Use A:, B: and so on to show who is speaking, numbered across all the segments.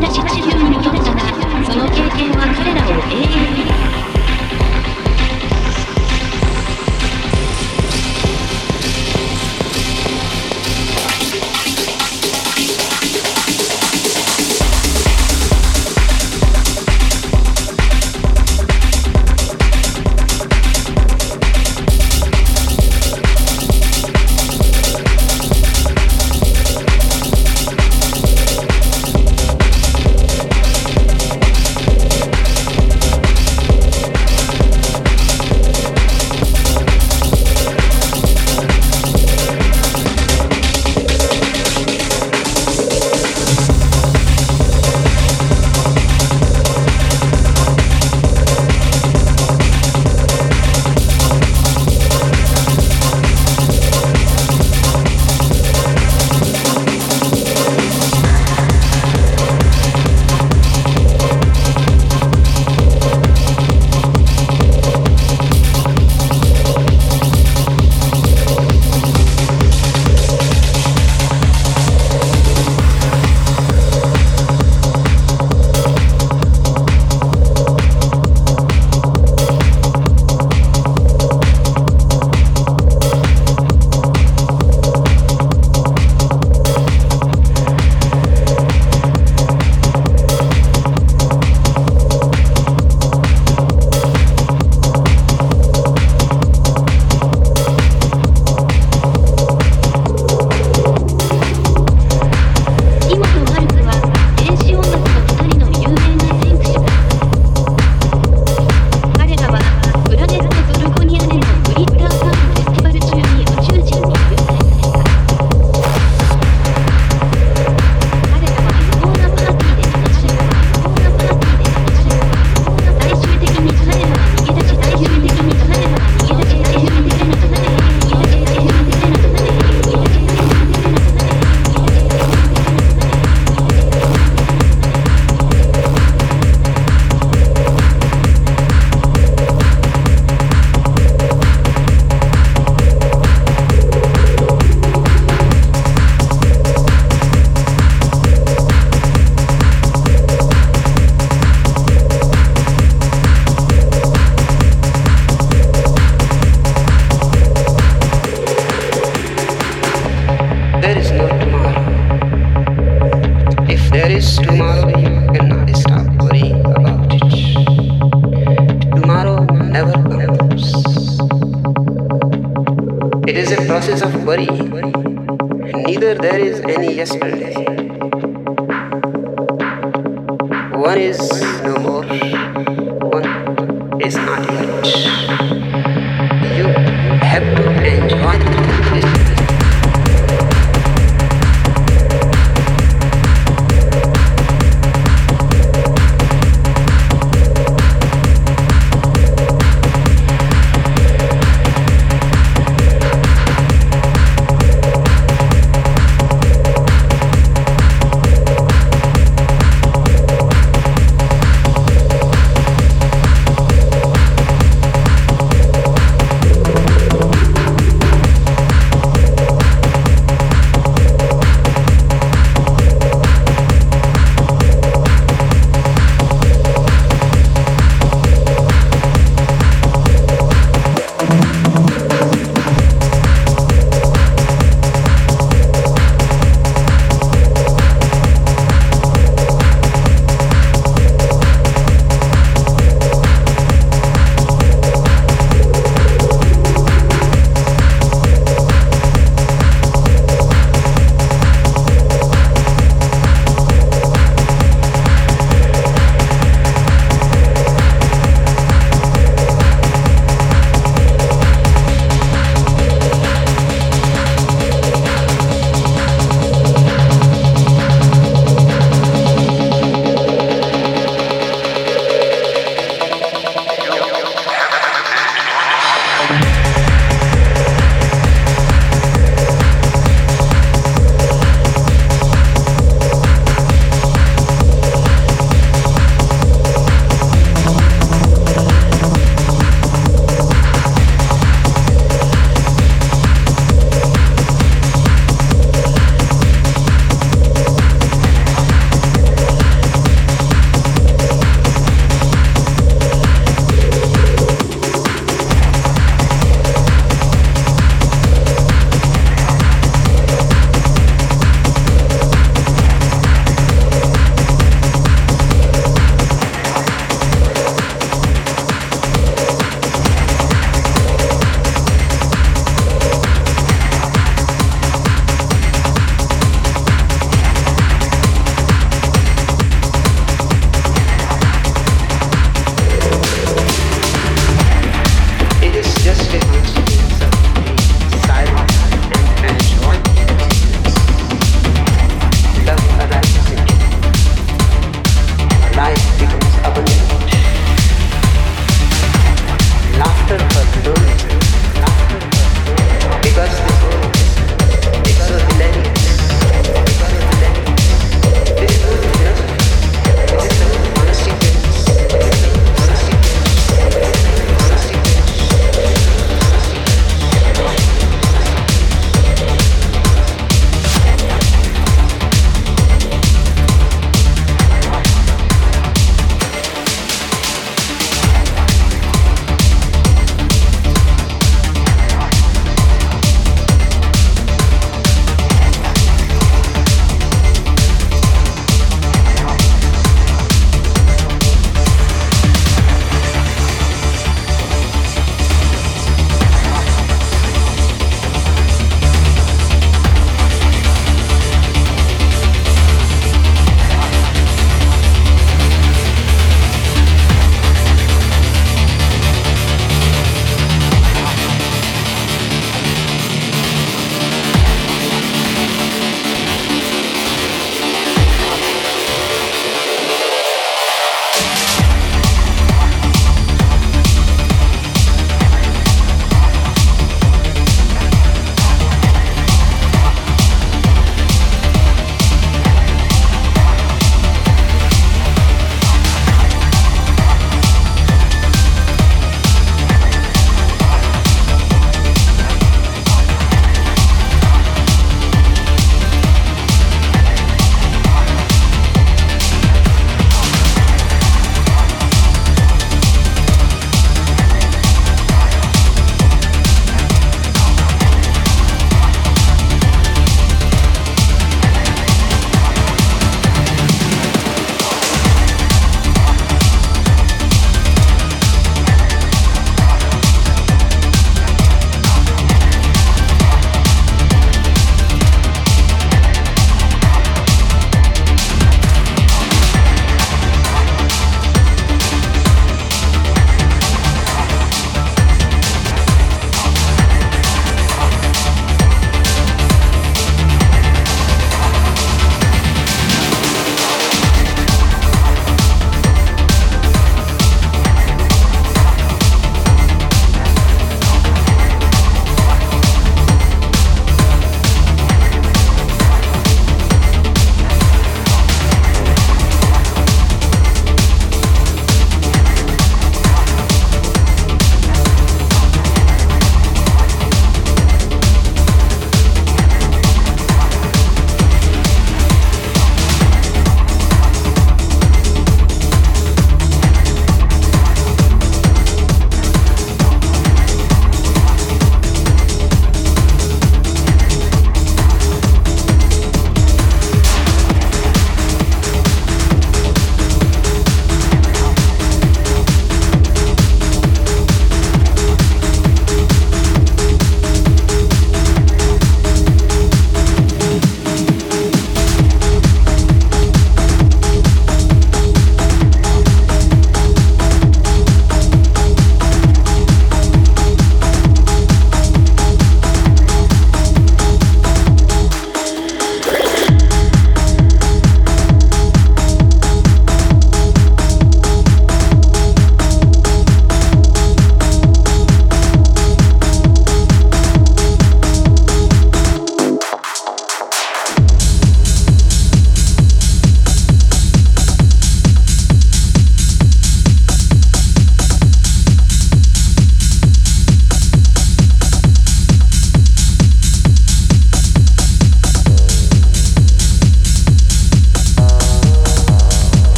A: け出し地球に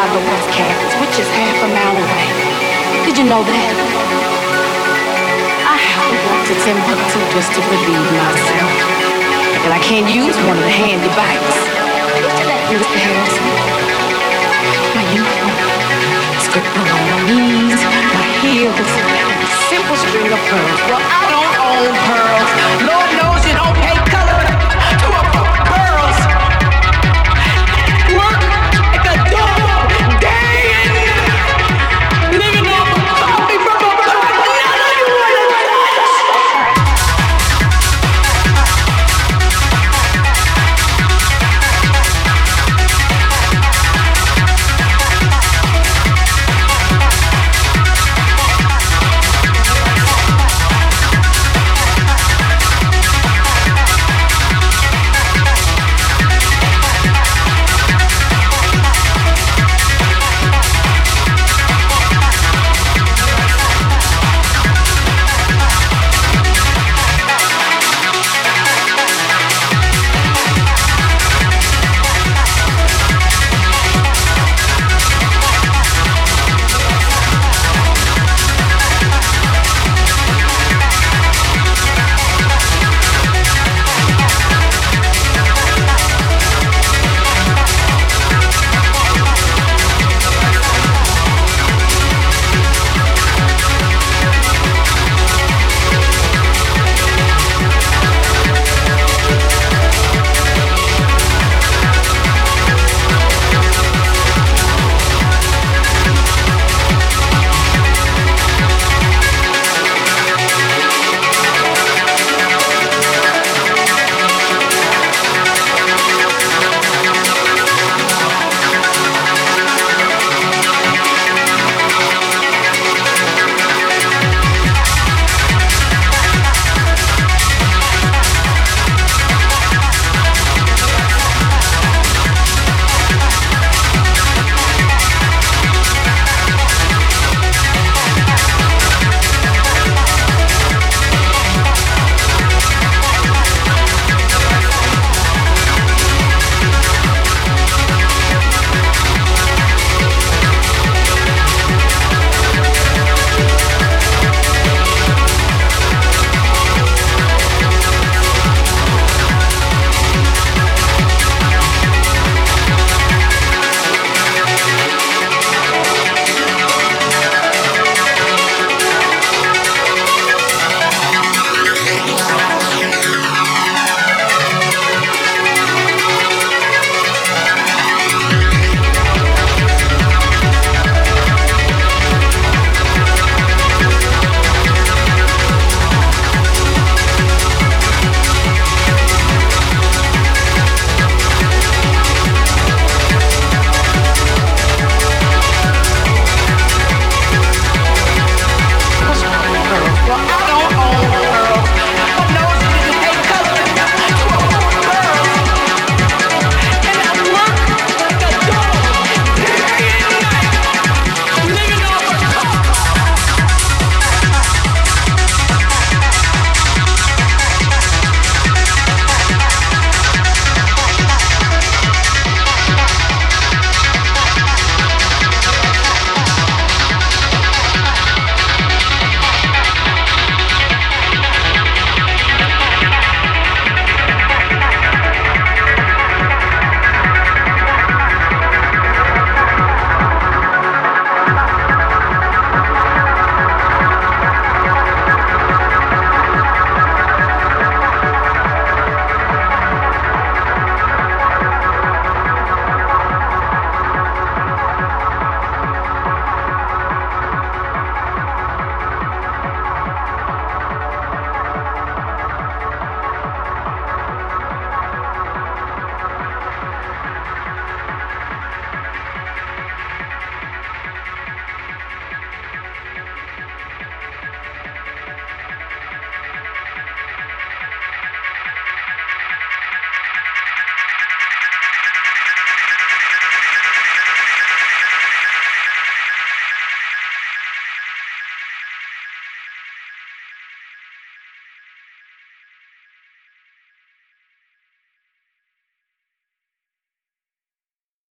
B: Chicago West campus, which is half a mile away. Did you know that? I have to walk to Timbuktu just to relieve myself. And I can't use one of the handy bikes.